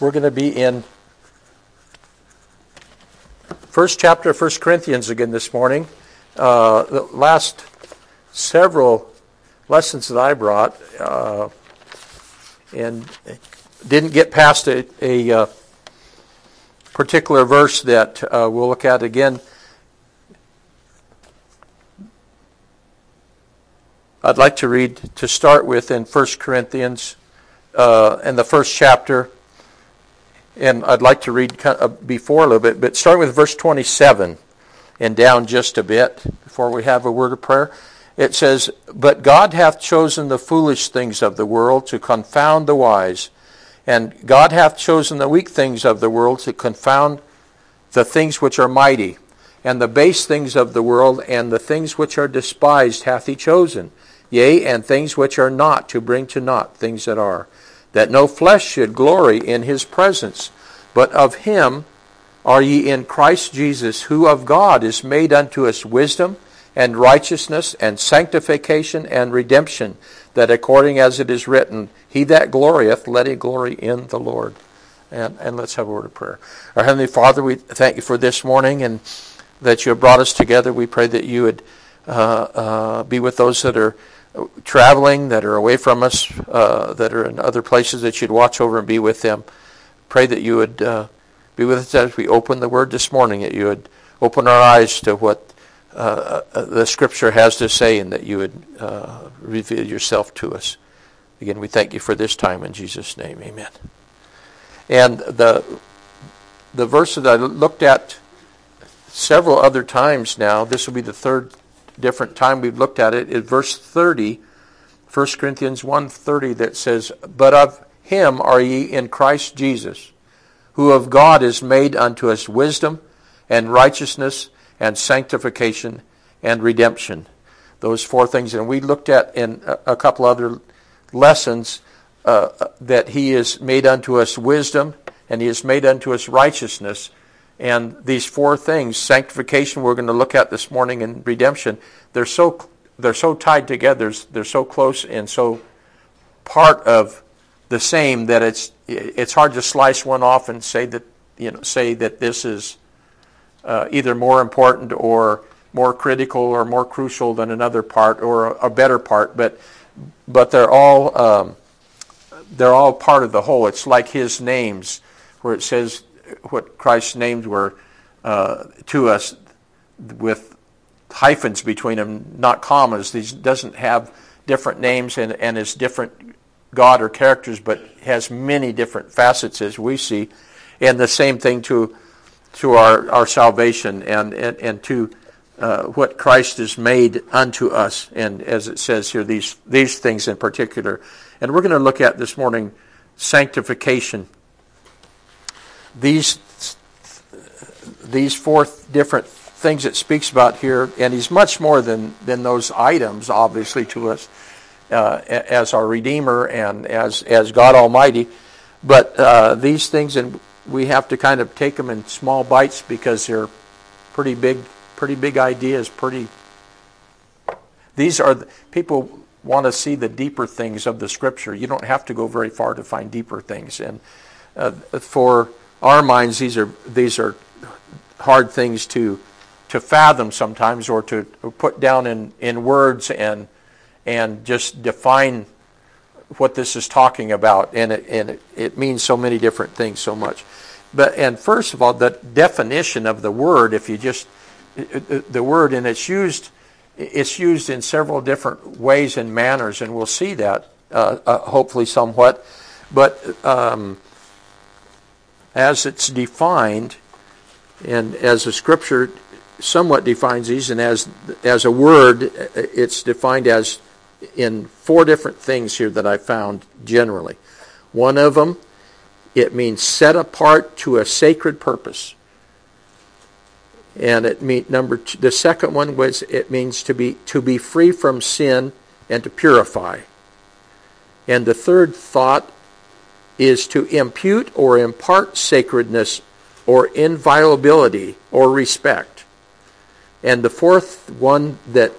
We're going to be in first chapter of First Corinthians again this morning. Uh, the last several lessons that I brought uh, and didn't get past a, a uh, particular verse that uh, we'll look at again. I'd like to read to start with in 1 Corinthians uh, in the first chapter and I'd like to read uh, before a little bit, but starting with verse 27 and down just a bit before we have a word of prayer. It says, But God hath chosen the foolish things of the world to confound the wise, and God hath chosen the weak things of the world to confound the things which are mighty, and the base things of the world, and the things which are despised hath he chosen, yea, and things which are not, to bring to naught things that are that no flesh should glory in his presence. But of him are ye in Christ Jesus, who of God is made unto us wisdom and righteousness and sanctification and redemption, that according as it is written, He that glorieth, let him glory in the Lord. And, and let's have a word of prayer. Our Heavenly Father, we thank you for this morning and that you have brought us together. We pray that you would uh, uh, be with those that are traveling, that are away from us, uh, that are in other places, that you'd watch over and be with them. Pray that you would uh, be with us as we open the Word this morning, that you would open our eyes to what uh, uh the Scripture has to say, and that you would uh, reveal yourself to us. Again, we thank you for this time in Jesus' name. Amen. And the the verse that I looked at several other times now, this will be the third different time we've looked at it is verse 30, 1 Corinthians 1.30 that says, But of him are ye in Christ Jesus, who of God is made unto us wisdom and righteousness and sanctification and redemption. Those four things. And we looked at in a couple other lessons uh, that he is made unto us wisdom and he is made unto us righteousness and these four things, sanctification we're going to look at this morning and redemption, they're so they're so tied together, they're so close and so part of the same that it's it's hard to slice one off and say that you know say that this is uh, either more important or more critical or more crucial than another part or a, a better part, but but they're all um, they're all part of the whole. It's like His names, where it says what Christ's names were uh, to us with hyphens between them, not commas. These doesn't have different names and, and is different God or characters, but has many different facets as we see. And the same thing to to our, our salvation and, and, and to uh, what Christ has made unto us. And as it says here, these, these things in particular. And we're going to look at this morning sanctification these these four different things it speaks about here, and he's much more than than those items, obviously, to us uh, as our Redeemer and as as God Almighty. But uh, these things, and we have to kind of take them in small bites because they're pretty big, pretty big ideas. Pretty. These are the, people want to see the deeper things of the Scripture. You don't have to go very far to find deeper things, and uh, for our minds, these are these are hard things to to fathom sometimes, or to put down in, in words and and just define what this is talking about, and it, and it, it means so many different things so much. But and first of all, the definition of the word, if you just the word, and it's used it's used in several different ways and manners, and we'll see that uh, uh, hopefully somewhat. But um, as it's defined, and as the scripture somewhat defines these, and as as a word, it's defined as in four different things here that I found generally. One of them, it means set apart to a sacred purpose. And it mean number two, the second one was it means to be to be free from sin and to purify. And the third thought is to impute or impart sacredness or inviolability or respect. And the fourth one that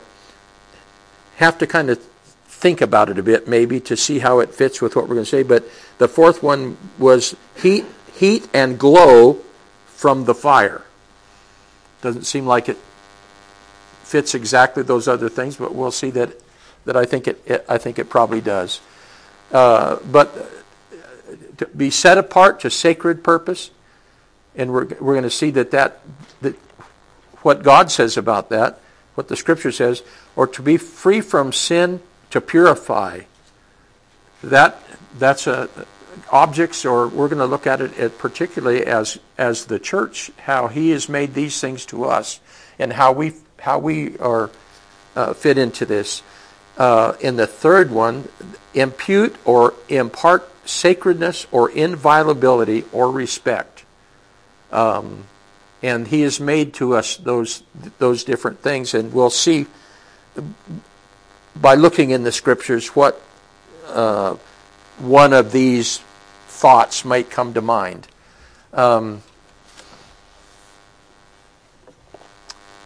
have to kind of think about it a bit, maybe, to see how it fits with what we're going to say. But the fourth one was heat, heat and glow from the fire. Doesn't seem like it fits exactly those other things, but we'll see that, that I, think it, it I think it probably does. Uh, but to be set apart to sacred purpose, and we're, we're going to see that, that that what God says about that, what the Scripture says, or to be free from sin to purify. That that's a objects, or we're going to look at it particularly as as the church, how He has made these things to us, and how we how we are uh, fit into this. Uh, in the third one, impute or impart sacredness or inviolability or respect. Um, and he has made to us those those different things, and we'll see by looking in the scriptures what uh, one of these thoughts might come to mind. Um,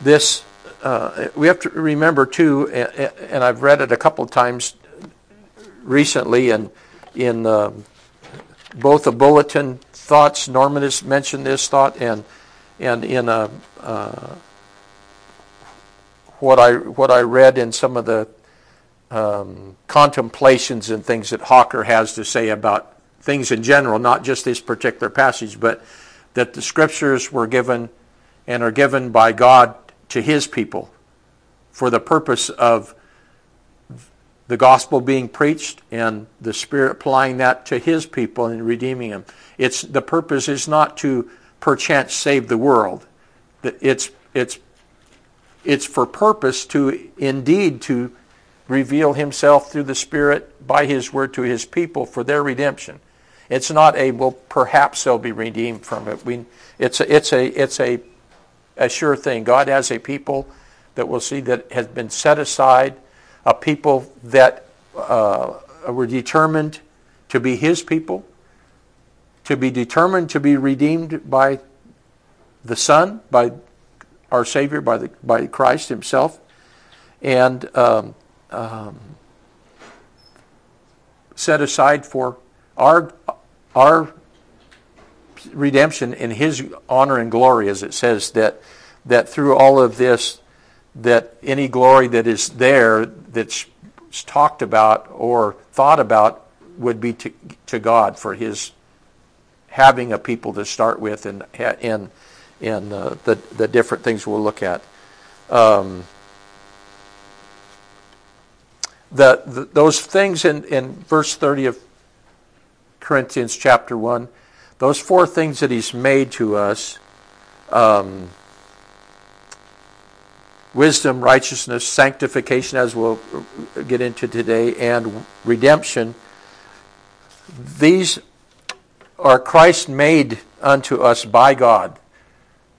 this uh, we have to remember too, and I've read it a couple of times recently, and in uh, both the bulletin thoughts, Norman has mentioned this thought, and and in a, uh, what I what I read in some of the um, contemplations and things that Hawker has to say about things in general, not just this particular passage, but that the scriptures were given and are given by God to his people for the purpose of the gospel being preached and the Spirit applying that to his people and redeeming them. It's, the purpose is not to perchance save the world. It's, it's, it's for purpose to indeed to reveal himself through the Spirit by his word to his people for their redemption. It's not a, well, perhaps they'll be redeemed from it. We, it's a, it's a, it's a a sure thing. God has a people that we'll see that has been set aside, a people that uh, were determined to be His people, to be determined to be redeemed by the Son, by our Savior, by the by Christ Himself, and um, um, set aside for our our redemption in his honor and glory, as it says, that, that through all of this, that any glory that is there that's talked about or thought about would be to, to God for his having a people to start with and, in and uh, the, the different things we'll look at. Um, the, the, those things in, in verse 30 of Corinthians chapter 1 those four things that He's made to us um, wisdom, righteousness, sanctification, as we'll get into today, and redemption these are Christ made unto us by God.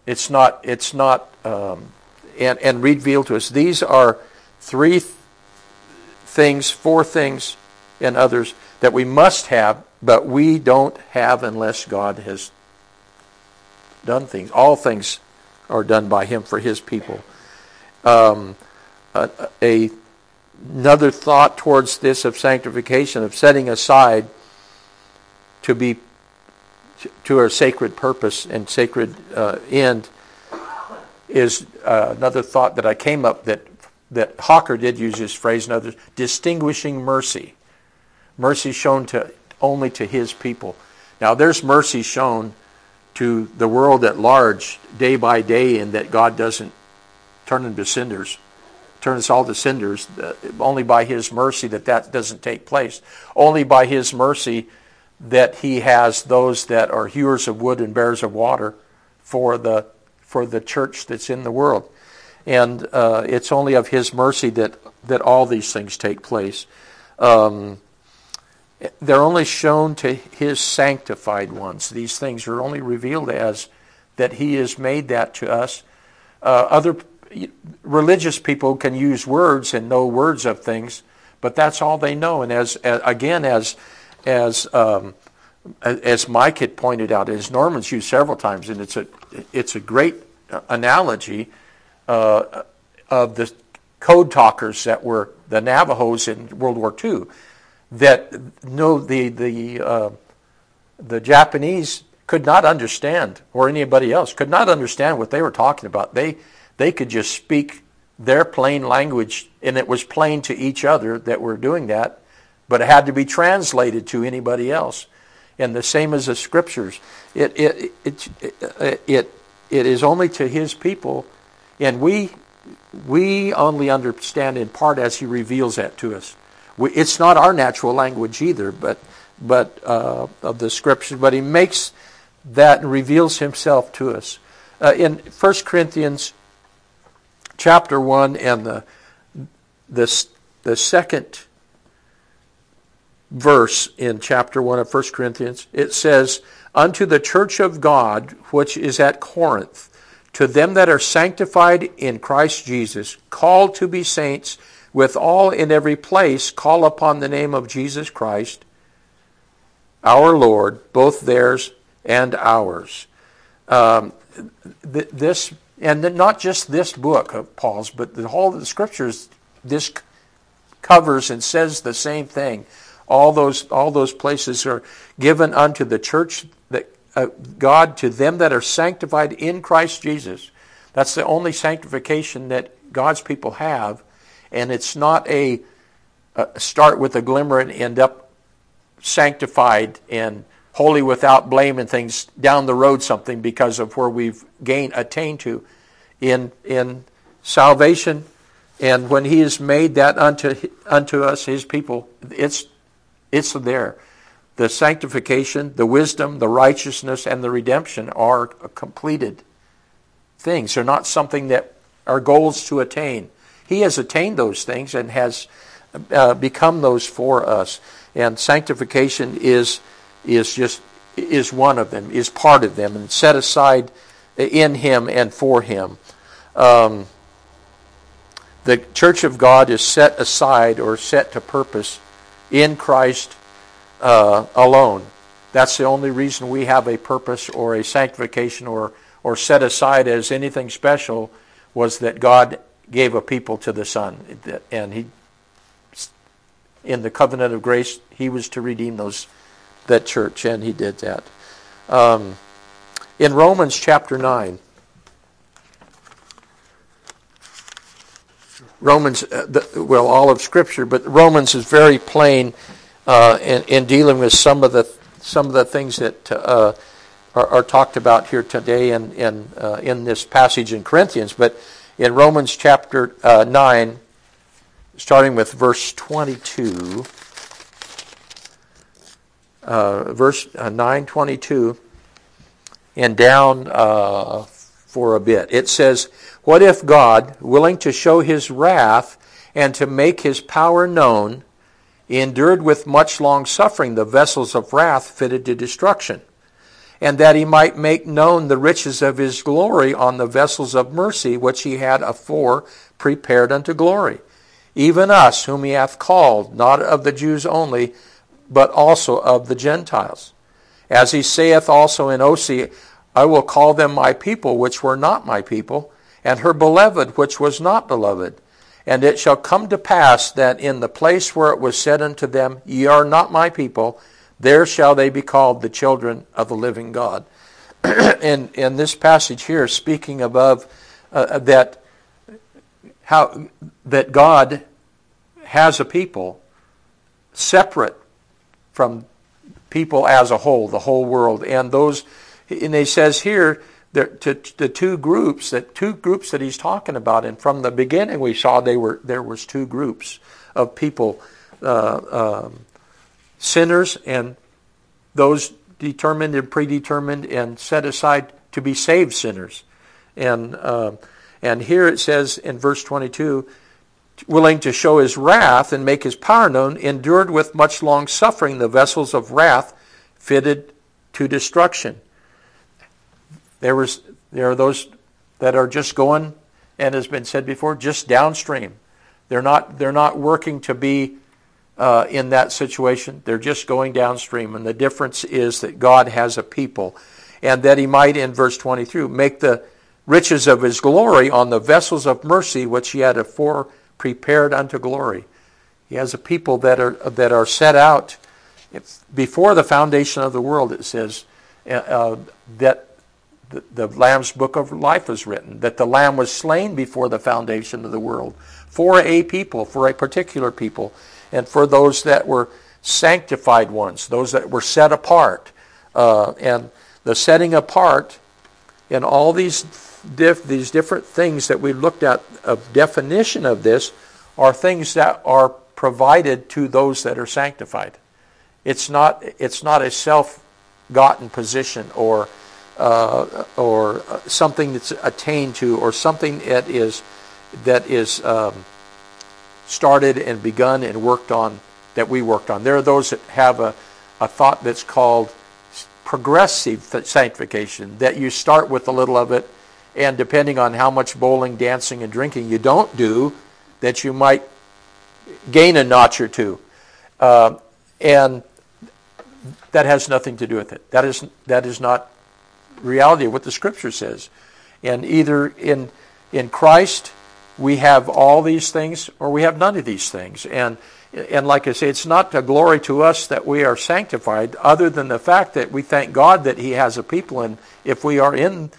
It's not, it's not, um, and, and revealed to us. These are three th- things, four things, and others that we must have but we don't have unless God has done things. All things are done by Him for His people. Um, a, a, another thought towards this of sanctification, of setting aside to be to a sacred purpose and sacred uh, end, is uh, another thought that I came up that that Hawker did use this phrase and others, distinguishing mercy. Mercy shown to only to his people. Now, there's mercy shown to the world at large day by day in that God doesn't turn into cinders, turn us all to cinders. Uh, only by his mercy that that doesn't take place. Only by his mercy that he has those that are hewers of wood and bearers of water for the, for the church that's in the world. And uh, it's only of his mercy that, that all these things take place. Um, they're only shown to his sanctified ones. These things are only revealed as that he has made that to us. Uh, other religious people can use words and know words of things, but that's all they know. And as, as again, as as um, as Mike had pointed out, as Norman's used several times, and it's a it's a great analogy uh, of the code talkers that were the Navajos in World War II that no the the uh, the Japanese could not understand or anybody else could not understand what they were talking about. They they could just speak their plain language and it was plain to each other that were doing that, but it had to be translated to anybody else. And the same as the scriptures. It it it it, it, it is only to his people and we we only understand in part as he reveals that to us. We, it's not our natural language either, but but uh, of the scriptures. But he makes that and reveals himself to us. Uh, in 1 Corinthians chapter 1 and the, the, the second verse in chapter 1 of 1 Corinthians, it says, Unto the church of God which is at Corinth, to them that are sanctified in Christ Jesus, called to be saints, with all in every place, call upon the name of Jesus Christ, our Lord, both theirs and ours. Um, th- this, and not just this book of Paul's, but the whole of the scriptures, this covers and says the same thing. All those, all those places are given unto the church that uh, God to them that are sanctified in Christ Jesus. That's the only sanctification that God's people have, and it's not a, a start with a glimmer and end up sanctified and holy without blame and things down the road something because of where we've gained attained to in in salvation and when he has made that unto unto us his people it's it's there the sanctification, the wisdom, the righteousness, and the redemption are completed things. They're not something that are goals to attain. He has attained those things and has uh, become those for us. And sanctification is is just is one of them, is part of them, and set aside in Him and for Him. Um, the church of God is set aside or set to purpose in Christ uh, alone. That's the only reason we have a purpose or a sanctification or, or set aside as anything special was that God gave a people to the Son. And He, in the covenant of grace, He was to redeem those that church, and He did that. Um, in Romans chapter 9, Romans, uh, the, well, all of Scripture, but Romans is very plain uh, in, in, dealing with some of the some of the things that uh, are, are, talked about here today in in, uh, in this passage in Corinthians. But in Romans chapter uh, nine, starting with verse twenty-two, uh, verse uh, nine twenty-two, and down for a bit, it says, "What if God, willing to show His wrath and to make His power known?" endured with much long suffering the vessels of wrath fitted to destruction, and that he might make known the riches of his glory on the vessels of mercy which he had afore prepared unto glory, even us whom he hath called, not of the Jews only, but also of the Gentiles. As he saith also in Osee, I will call them my people which were not my people, and her beloved which was not beloved. And it shall come to pass that in the place where it was said unto them, Ye are not my people, there shall they be called the children of the living God. in, in this passage here, speaking above uh, that how that God has a people separate from people as a whole, the whole world, and those. And he says here the, to, the two groups that two groups that he's talking about, and from the beginning we saw they were there was two groups of people, uh, um, sinners and those determined and predetermined and set aside to be saved sinners, and uh, and here it says in verse twenty two. Willing to show his wrath and make his power known, endured with much long suffering the vessels of wrath fitted to destruction there was there are those that are just going, and has been said before, just downstream. They're not they're not working to be uh, in that situation. They're just going downstream, and the difference is that God has a people, and that He might, in verse 23, make the riches of His glory on the vessels of mercy which He had afore prepared unto glory. He has a people that are that are set out before the foundation of the world. It says uh, uh, that the, the Lamb's book of life was written. That the Lamb was slain before the foundation of the world for a people, for a particular people, and for those that were sanctified ones, those that were set apart, uh, and the setting apart in all these diff, these different things that we looked at of definition of this are things that are provided to those that are sanctified. It's not, it's not a self gotten position or, uh, or something that's attained to or something that is, that is um, started and begun and worked on that we worked on. There are those that have a, a thought that's called progressive sanctification, that you start with a little of it, and depending on how much bowling, dancing, and drinking you don't do, that you might gain a notch or two. Uh, and that has nothing to do with it. That is, that is not reality of what the Scripture says. And either in, in Christ we have all these things or we have none of these things. And, and like I say, it's not a glory to us that we are sanctified other than the fact that we thank God that He has a people. And if we are in,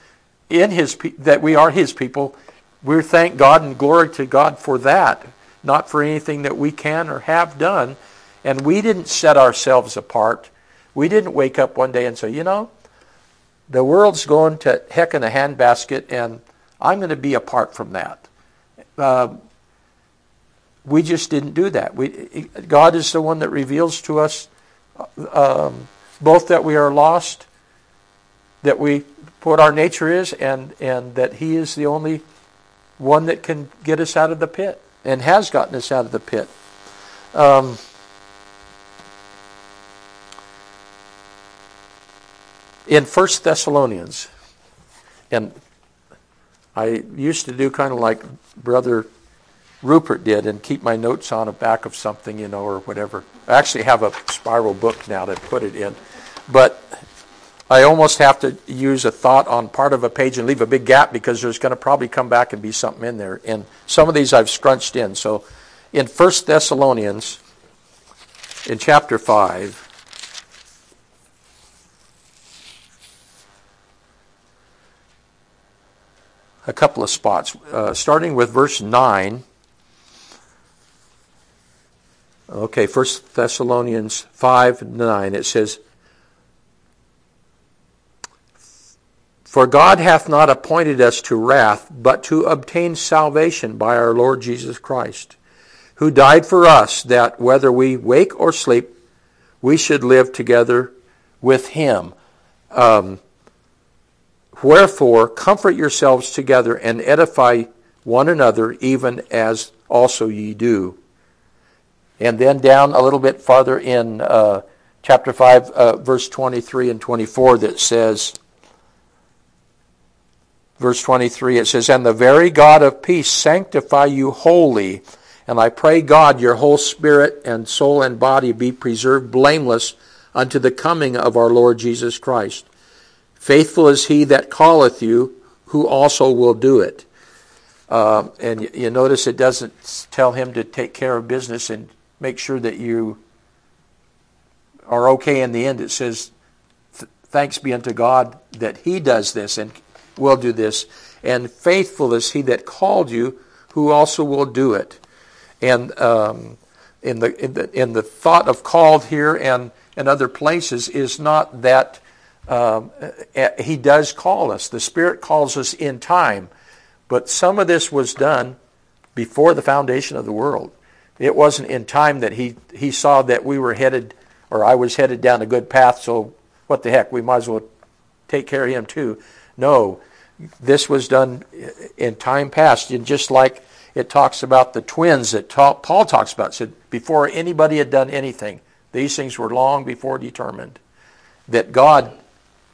in His, that we are His people, we thank God and glory to God for that not for anything that we can or have done. And we didn't set ourselves apart. We didn't wake up one day and say, you know, the world's going to heck in a handbasket and I'm going to be apart from that. Uh, we just didn't do that. We, God is the one that reveals to us um, both that we are lost, that we what our nature is, and, and that He is the only one that can get us out of the pit and has gotten us out of the pit. Um, in First Thessalonians, and I used to do kind of like Brother Rupert did and keep my notes on the back of something, you know, or whatever. I actually have a spiral book now to put it in. But I almost have to use a thought on part of a page and leave a big gap because there's going to probably come back and be something in there. And some of these I've scrunched in. So in 1 Thessalonians, in chapter 5, a couple of spots. Uh, starting with verse 9. Okay, 1 Thessalonians 5 9, it says, For God hath not appointed us to wrath, but to obtain salvation by our Lord Jesus Christ, who died for us, that whether we wake or sleep, we should live together with him. Um, Wherefore, comfort yourselves together and edify one another, even as also ye do. And then down a little bit farther in uh, chapter 5, uh, verse 23 and 24, that says, verse 23, it says, And the very God of peace sanctify you wholly. And I pray God your whole spirit and soul and body be preserved blameless unto the coming of our Lord Jesus Christ. Faithful is he that calleth you, who also will do it. Uh, and you notice it doesn't tell him to take care of business and make sure that you are okay in the end. It says, Thanks be unto God that he does this and will do this. And faithful is he that called you, who also will do it. And um, in, the, in, the, in the thought of called here and in other places is not that um, he does call us. The Spirit calls us in time. But some of this was done before the foundation of the world. It wasn't in time that he, he saw that we were headed, or I was headed down a good path, so what the heck, we might as well take care of him too. No, this was done in time past. And just like it talks about the twins that Paul talks about, said before anybody had done anything, these things were long before determined. That God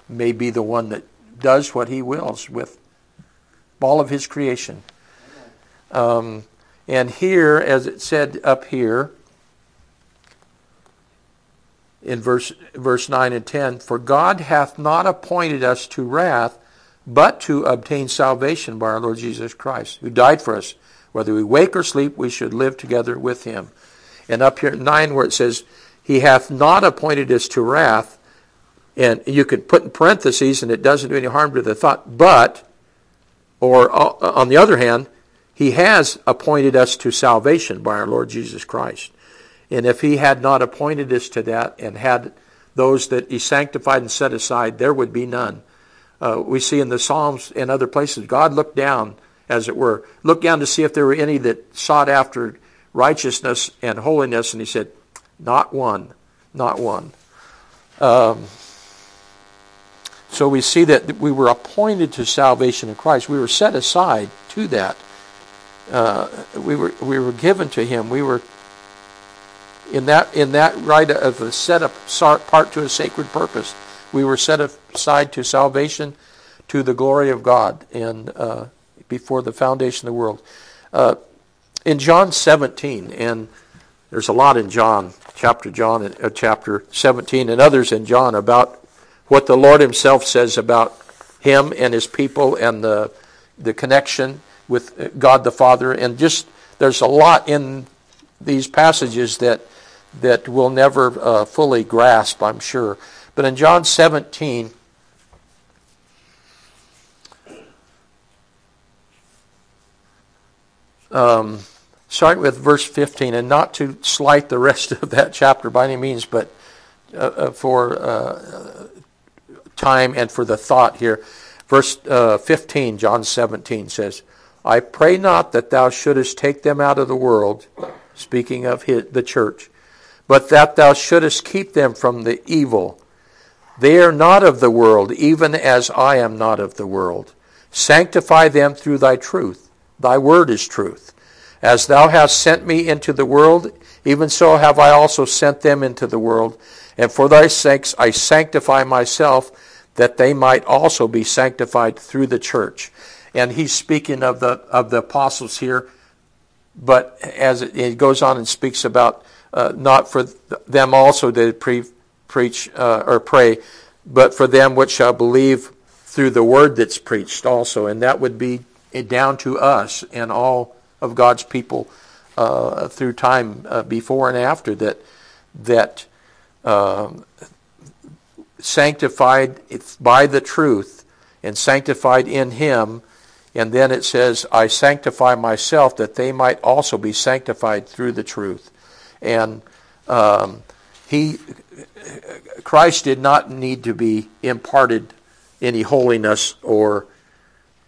may be the one that does what he wills with all of his creation. Um, and here, as it said up here in verse, verse 9 and 10, For God hath not appointed us to wrath, but to obtain salvation by our Lord Jesus Christ, who died for us, Whether we wake or sleep, we should live together with him. And up here, 9, where it says, He hath not appointed us to wrath, and you could put in parentheses, and it doesn't do any harm to the thought, but, or uh, on the other hand, He has appointed us to salvation by our Lord Jesus Christ. And if He had not appointed us to that and had those that He sanctified and set aside, there would be none. Uh, we see in the Psalms and other places, God looked down, as it were, looked down to see if there were any that sought after righteousness and holiness, and He said, Not one, not one. Um, so we see that we were appointed to salvation in Christ. We were set aside to that. Uh, we were we were given to Him. We were in that in that right of a set apart to a sacred purpose. We were set aside to salvation, to the glory of God, and uh, before the foundation of the world. Uh, in John 17, and there's a lot in John, chapter John, uh, chapter 17, and others in John about what the Lord Himself says about Him and His people and the the connection with God the Father, and just there's a lot in these passages that that we'll never uh, fully grasp, I'm sure. But in John 17, um, starting with verse 15, and not to slight the rest of that chapter by any means, but uh, uh for uh, time and for the thought here. Verse uh, 15, John 17 says, I pray not that thou shouldest take them out of the world, speaking of his, the church, but that thou shouldest keep them from the evil. They are not of the world, even as I am not of the world. Sanctify them through thy truth. Thy word is truth. As thou hast sent me into the world, even so have I also sent them into the world. And for thy sakes I sanctify myself, that they might also be sanctified through the church. And he's speaking of the of the apostles here, but as it, goes on and speaks about uh, not for them also to pre- preach uh, or pray, but for them which shall believe through the word that's preached also. And that would be down to us and all of God's people uh, through time uh, before and after that that um, sanctified by the truth and sanctified in Him. And then it says, I sanctify myself that they might also be sanctified through the truth. And um, he Christ did not need to be imparted any holiness or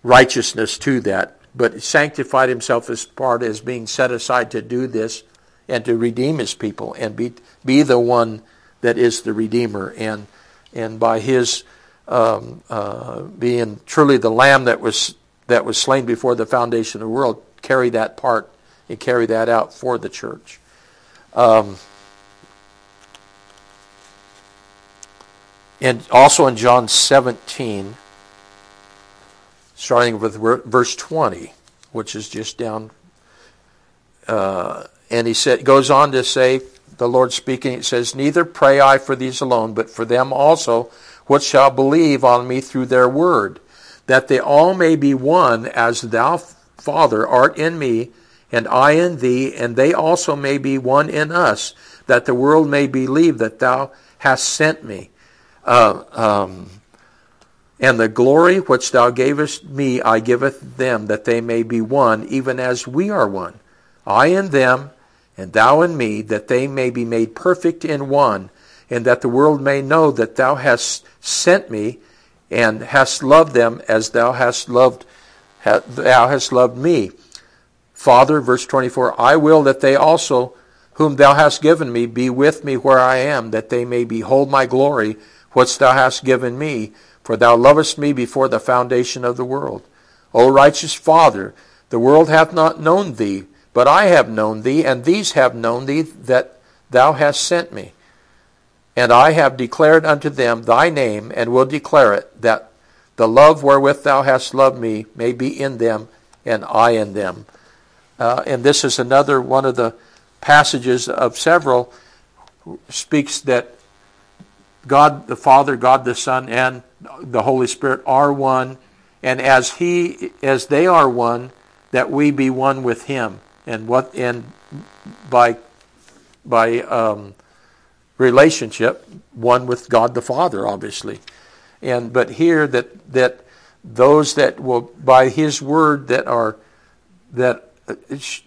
righteousness to that, but sanctified himself as part as being set aside to do this and to redeem his people and be be the one that is the redeemer and and by his um, uh, being truly the lamb that was that was slain before the foundation of the world carry that part and carry that out for the church. Um, And also in John 17, starting with verse 20, which is just down. Uh, and he said, goes on to say, the Lord speaking, it says, Neither pray I for these alone, but for them also which shall believe on me through their word, that they all may be one, as thou, Father, art in me, and I in thee, and they also may be one in us, that the world may believe that thou hast sent me. Uh, um, and the glory which thou gavest me, I giveth them, that they may be one, even as we are one. I in them, and thou in me, that they may be made perfect in one, and that the world may know that thou hast sent me, and hast loved them as thou hast loved, thou hast loved me. Father, verse 24, I will that they also, whom thou hast given me, be with me where I am, that they may behold my glory, which thou hast given me, for thou lovest me before the foundation of the world. O righteous Father, the world hath not known thee, but I have known thee, and these have known thee that thou hast sent me. And I have declared unto them thy name, and will declare it, that the love wherewith thou hast loved me may be in them, and I in them. Uh, and this is another one of the passages of several speaks that God the Father, God the Son, and the Holy Spirit are one. And as He, as they are one, that we be one with him and what and by by um, relationship one with God the Father obviously. And but here that that those that will by his word that are that uh,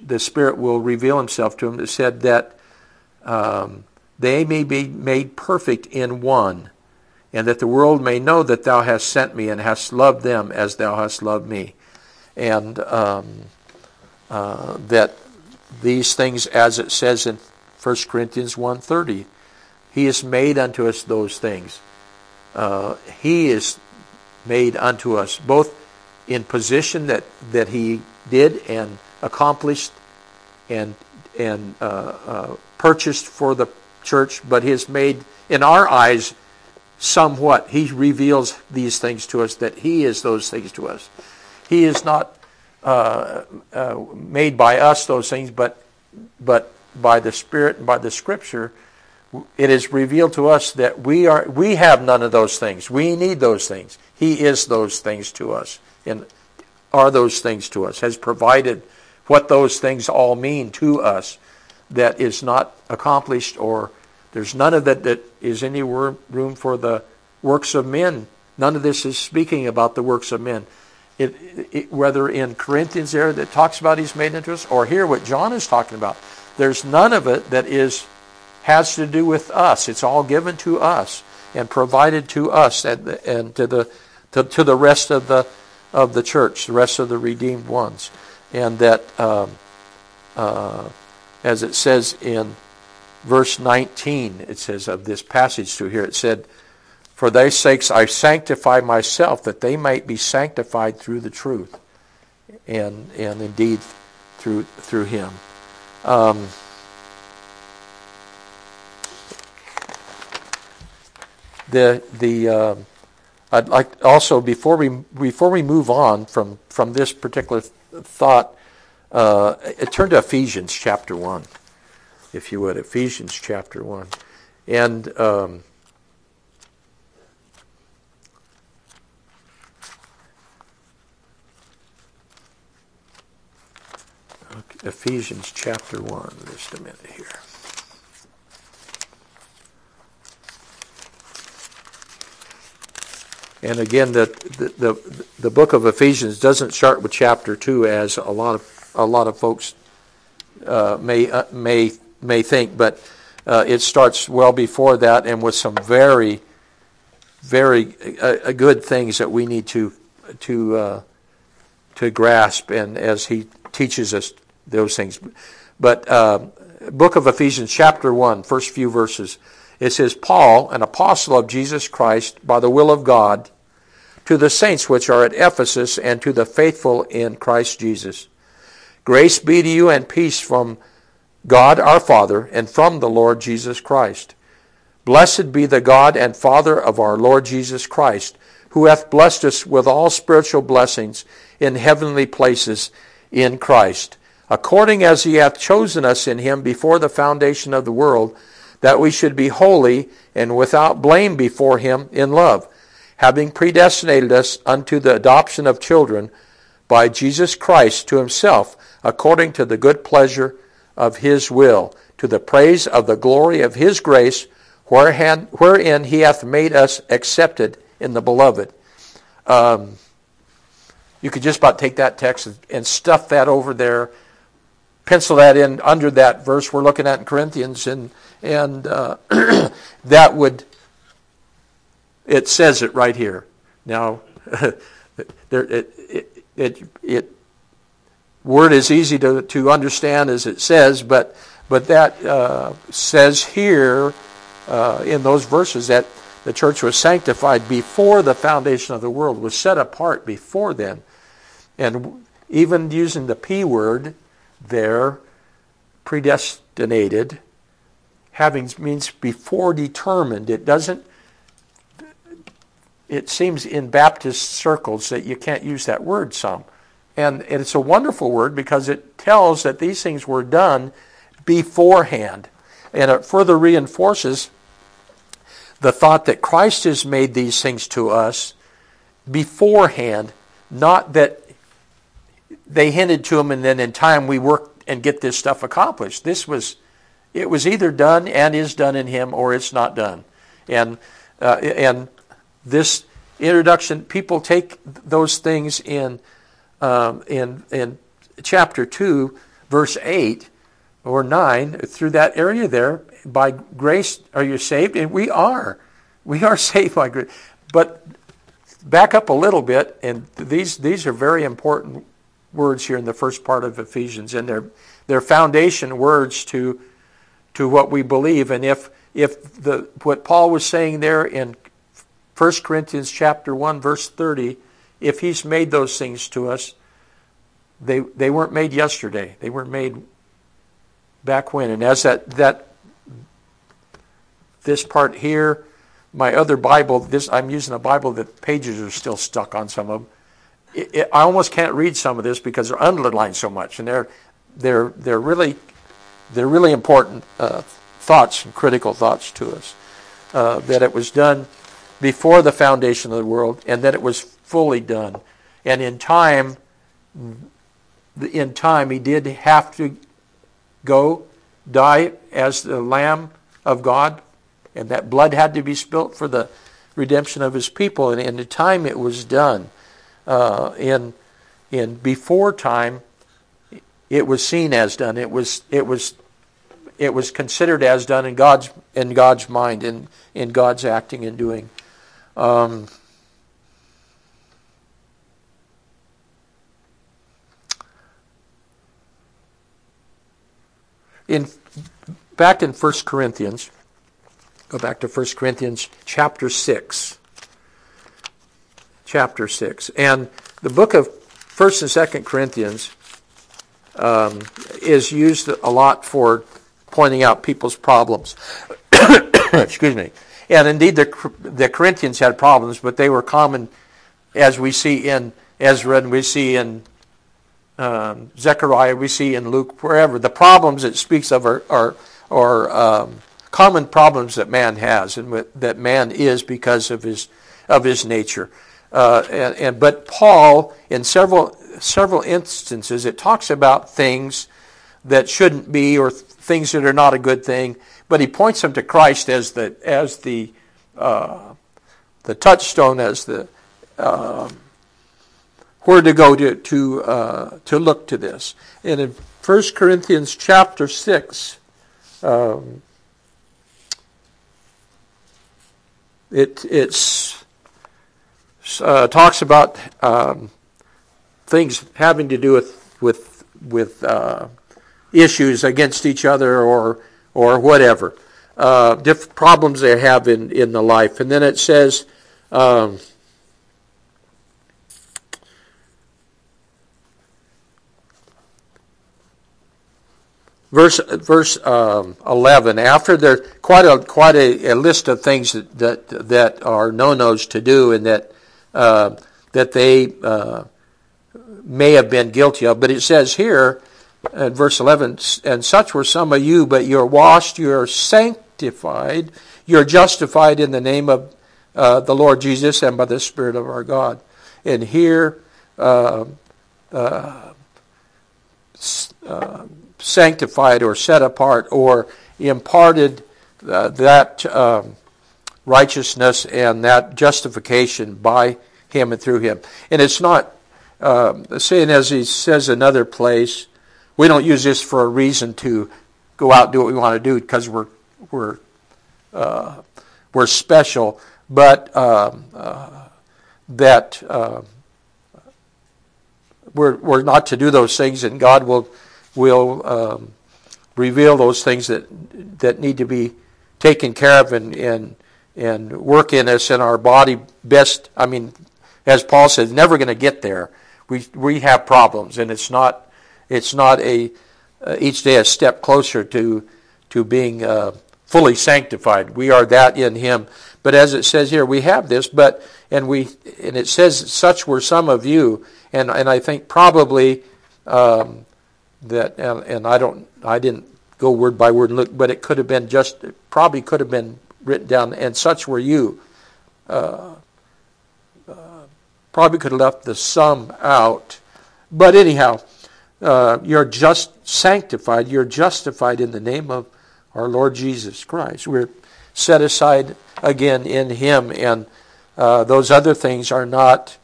the spirit will reveal himself to them it said that um, they may be made perfect in one and that the world may know that thou hast sent me and hast loved them as thou hast loved me. And um, uh, that these things as it says in 1 corinthians 1.30 he has made unto us those things uh, he is made unto us both in position that, that he did and accomplished and and uh, uh, purchased for the church, but he has made in our eyes somewhat. He reveals these things to us that he is those things to us. He is not uh, uh made by us those things, but but by the Spirit and by the Scripture it is revealed to us that we are we have none of those things. We need those things. He is those things to us and are those things to us. Has provided what those things all mean to us that is not accomplished or there's none of that that is any room for the works of men. None of this is speaking about the works of men. It, it, whether in Corinthians there that talks about he's made into us or here what John is talking about, there's none of it that is has to do with us. It's all given to us and provided to us and, and to the to, to the rest of the of the church, the rest of the redeemed ones, and that um, uh, as it says in verse 19, it says of this passage to here, it said, "For their sakes I sanctify myself, that they might be sanctified through the truth, and and indeed through through Him." Um, the the uh, I'd like also before we before we move on from from this particular thought, uh, turn to Ephesians chapter one, if you would. Ephesians chapter one, and um, Ephesians chapter one. Just a minute here. And again, the, the, the, book of Ephesians doesn't start with chapter 2 as a lot of, a lot of folks uh, may, uh, may, may think, but uh, it starts well before that and with some very, very uh, good things that we need to, to, uh, to grasp and as he teaches us those things. But uh, book of Ephesians, chapter 1, first few verses. It says, Paul, an apostle of Jesus Christ, by the will of God, to the saints which are at Ephesus, and to the faithful in Christ Jesus. Grace be to you and peace from God our Father and from the Lord Jesus Christ. Blessed be the God and Father of our Lord Jesus Christ, who hath blessed us with all spiritual blessings in heavenly places in Christ, according as he hath chosen us in him before the foundation of the world that we should be holy and without blame before him in love, having predestinated us unto the adoption of children by Jesus Christ to himself, according to the good pleasure of his will, to the praise of the glory of his grace, wherein he hath made us accepted in the beloved. Um, you could just about take that text and stuff that over there, pencil that in under that verse we're looking at in Corinthians, and and uh, that would it says it right here. Now, there, it, it, it, it, word is easy to, to understand as it says, but but that uh, says here uh, in those verses that the church was sanctified before the foundation of the world, was set apart before then, and even using the p word there, predestinated having means before determined. It doesn't, it seems in Baptist circles that you can't use that word some. And it's a wonderful word because it tells that these things were done beforehand. And it further reinforces the thought that Christ has made these things to us beforehand, not that they hinted to him, and then in time we work and get this stuff accomplished. This was, it was either done and is done in him, or it's not done. And uh, and this introduction, people take those things in um, in in chapter two, verse eight or nine, through that area there. By grace are you saved, and we are, we are saved by grace. But back up a little bit, and these these are very important words here in the first part of Ephesians, and they're they're foundation words to to what we believe. And if if the what Paul was saying there in 1 Corinthians chapter 1 verse 30, if he's made those things to us, they they weren't made yesterday. They weren't made back when. And as that that this part here, my other Bible, this I'm using a Bible that pages are still stuck on some of them. It, it, I almost can't read some of this because they're underlined so much, and they're they're they're really they're really important uh, thoughts and critical thoughts to us. Uh, that it was done before the foundation of the world, and that it was fully done. And in time, in time, he did have to go die as the Lamb of God, and that blood had to be spilt for the redemption of his people. And in the time, it was done. Uh, in in before time, it was seen as done. It was it was it was considered as done in God's in God's mind in in God's acting and doing. Um, in back in 1 Corinthians, go back to 1 Corinthians chapter 6. Chapter 6. And the book of 1st and 2nd Corinthians um, is used a lot for pointing out people's problems. Excuse me. And indeed, the, the Corinthians had problems, but they were common, as we see in Ezra and we see in um, Zechariah, we see in Luke, wherever. The problems it speaks of are, are, are um, common problems that man has and that man is because of his, of his nature. Uh, and, and, but Paul, in several several instances, it talks about things that shouldn't be or things that are not a good thing, but he points them to Christ as the as the uh, the touchstone, as the uh, where to go to to uh, to look to this. And in 1 Corinthians chapter six. Um, it it's uh, talks about um, things having to do with with with uh, issues against each other or or whatever, uh, different problems they have in in the life, and then it says. Um, verse verse um, 11 after there quite a quite a, a, list of things that that, that are no-nos to do and that uh, that they uh, may have been guilty of. But it says here in verse 11, and such were some of you, but you're washed, you're sanctified, you're justified in the name of uh, the Lord Jesus and by the Spirit of our God. And here, uh, uh, uh sanctified or set apart or imparted uh, that um, righteousness and that justification by Him and through Him. And it's not uh, saying, as he says another place, we don't use this for a reason to go out and do what we want to do because we're we're uh, we're special, but um, uh, that uh, we're we're not to do those things, and God will will um, reveal those things that that need to be taken care of and and and work in us in our body best. I mean, as Paul said, never going to get there we we have problems, and it's not it's not a uh, each day a step closer to to being uh, fully sanctified. We are that in Him. But as it says here, we have this. But and we and it says such were some of you, and and I think probably um, that and, and I don't I didn't go word by word and look, but it could have been just probably could have been written down. And such were you. Uh, probably could have left the sum out But anyhow, uh, you're just sanctified. You're justified in the name of our Lord Jesus Christ. We're set aside again in Him, and uh, those other things are not.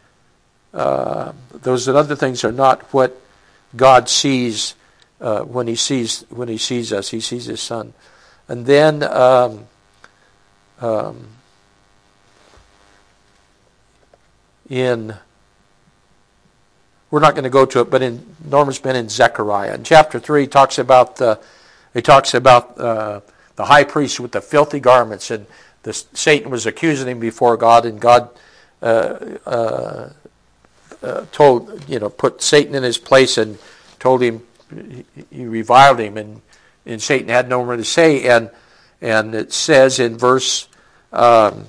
Uh, those other things are not what God sees uh, when He sees when He sees us. He sees His Son, and then. Um, um, in we're not going to go to it, but in Norman's been in Zechariah. In chapter three, he talks about the he talks about uh, the high priest with the filthy garments, and the, Satan was accusing him before God, and God uh, uh, uh told you know put Satan in his place and told him he reviled him, and and Satan had no more to say, and and it says in verse. Um,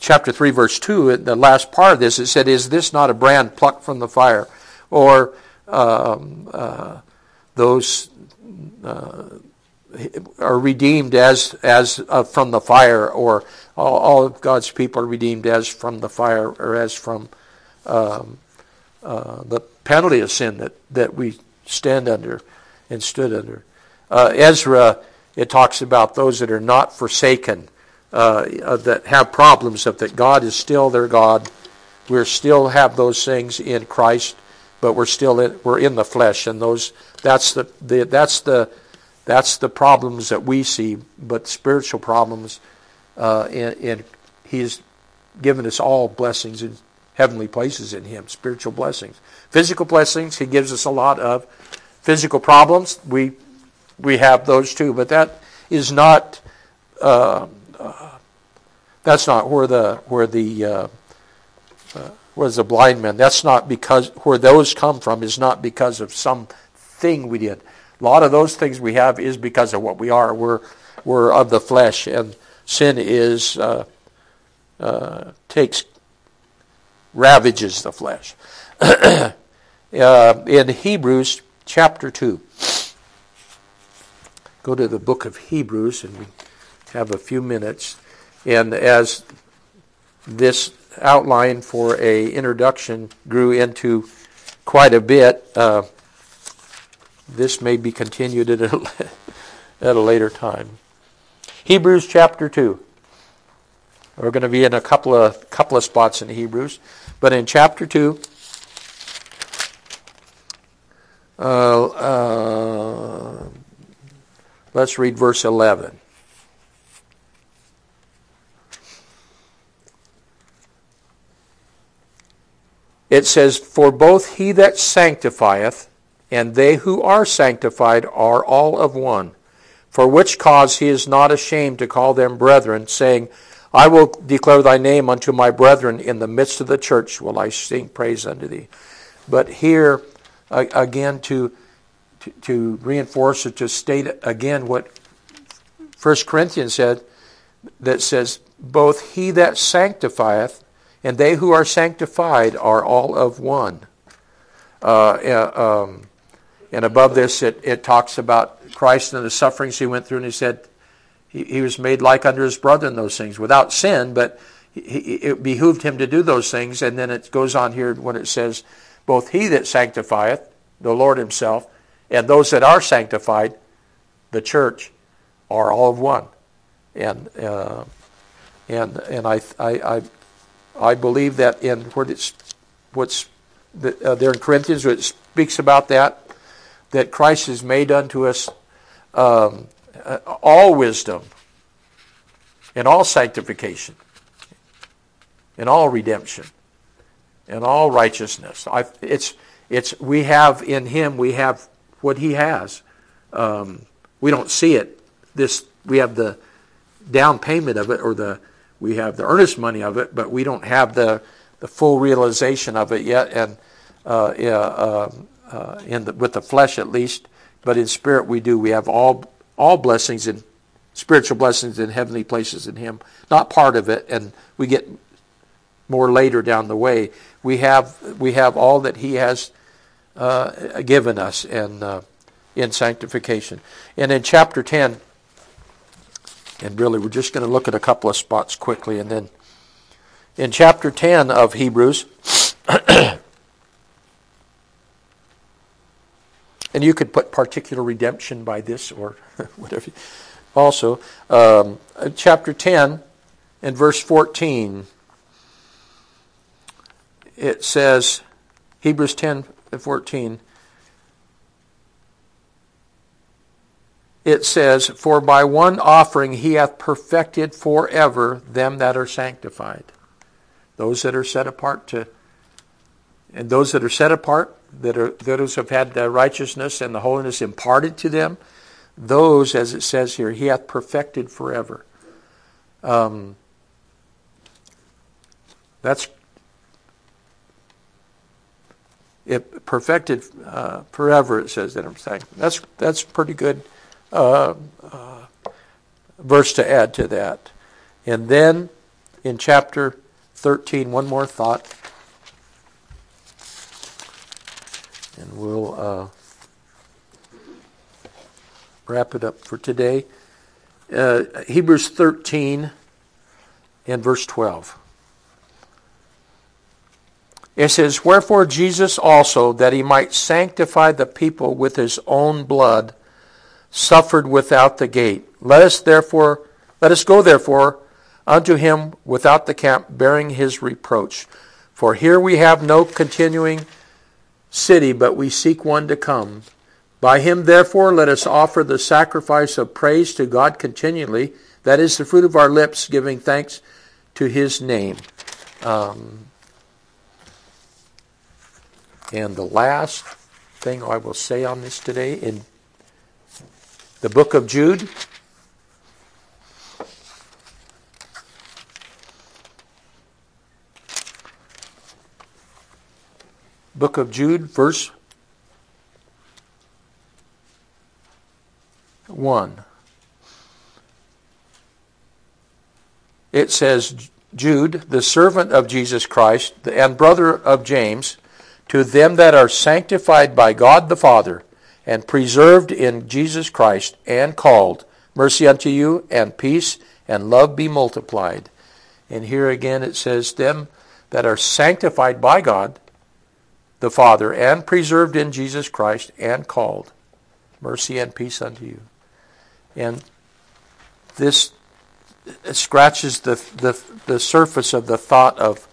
chapter 3, verse 2, the last part of this, it said, Is this not a brand plucked from the fire? Or um, uh, those uh, are redeemed as, as uh, from the fire, or all, all, of God's people are redeemed as from the fire, or as from um, uh, the penalty of sin that, that we stand under and stood under. Uh, Ezra, it talks about those that are not forsaken uh, that have problems of that God is still their God. We still have those things in Christ, but we're still in, we're in the flesh, and those that's the, the that's the that's the problems that we see. But spiritual problems, uh, and, and He's given us all blessings in heavenly places in Him, spiritual blessings, physical blessings. He gives us a lot of physical problems. We we have those too, but that is not. Uh, that's not where the where the uh, uh, where's the blind man. That's not because where those come from is not because of some thing we did. A lot of those things we have is because of what we are. We're we're of the flesh, and sin is uh, uh, takes ravages the flesh. uh, in Hebrews chapter two, go to the book of Hebrews, and we have a few minutes. And as this outline for a introduction grew into quite a bit, uh, this may be continued at a, at a later time. Hebrews chapter 2. We're going to be in a couple of couple of spots in Hebrews, but in chapter 2 uh, uh, let's read verse 11. it says, For both he that sanctifieth and they who are sanctified are all of one. For which cause he is not ashamed to call them brethren, saying, I will declare thy name unto my brethren in the midst of the church will I sing praise unto thee. But here, again, to, to, to reinforce it, to state again what 1 Corinthians said, that says, Both he that sanctifieth and they who are sanctified are all of one. Uh, um, and above this, it, it talks about Christ and the sufferings he went through, and he said he, he was made like unto his brother in those things, without sin, but he, it behooved him to do those things. And then it goes on here when it says, Both he that sanctifieth, the Lord himself, and those that are sanctified, the church, are all of one. And uh, and and I I, I believe that in what it's what's uh, there in Corinthians, it speaks about that that Christ has made unto us um, uh, all wisdom and all sanctification and all redemption and all righteousness. I, it's it's we have in Him we have what He has. Um, we don't see it. This we have the down payment of it or the we have the earnest money of it, but we don't have the, the full realization of it yet, and uh, uh, uh, in the, with the flesh at least. But in spirit, we do. We have all all blessings and spiritual blessings in heavenly places in Him. Not part of it, and we get more later down the way. We have we have all that He has uh, given us, and uh, in sanctification. And in chapter ten. And really, we're just going to look at a couple of spots quickly. And then in chapter 10 of Hebrews, and you could put particular redemption by this or whatever. Also, um, chapter 10 and verse 14, it says, Hebrews 10 and 14, it says, For by one offering he hath perfected forever them that are sanctified. Those that are set apart to, and those that are set apart, that are those who have had the righteousness and the holiness imparted to them, those, as it says here, he hath perfected forever. Um, that's it perfected uh, forever. It says that I'm saying that's that's pretty good uh, uh, verse to add to that. And then in chapter 13, one more thought, and we'll uh, wrap it up for today. Uh, Hebrews 13 and verse 12. It says, Wherefore Jesus also, that he might sanctify the people with his own blood, suffered without the gate. Let us therefore, let us go therefore unto him without the camp, bearing his reproach. For here we have no continuing city, but we seek one to come. By him therefore let us offer the sacrifice of praise to God continually, that is the fruit of our lips, giving thanks to his name. Um, and the last thing I will say on this today in the book of Jude. Book of Jude, verse 1. It says, Jude, the servant of Jesus Christ and brother of James, to them that are sanctified by God the Father and preserved in Jesus Christ and called, mercy unto you and peace and love be multiplied. And here again it says, them that are sanctified by God the Father and preserved in Jesus Christ and called, mercy and peace unto you. And this scratches the, the, the surface of the thought of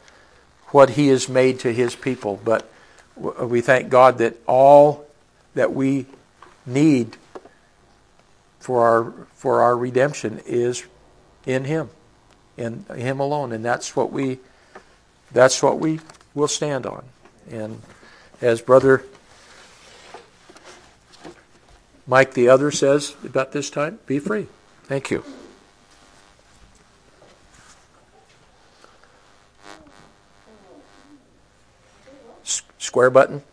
what he has made to his people, but we thank God that all that we need for our for our redemption is in him in him alone. And that's what we that's what we will stand on. And as brother Mike the other says about this time be free. Thank you Square button?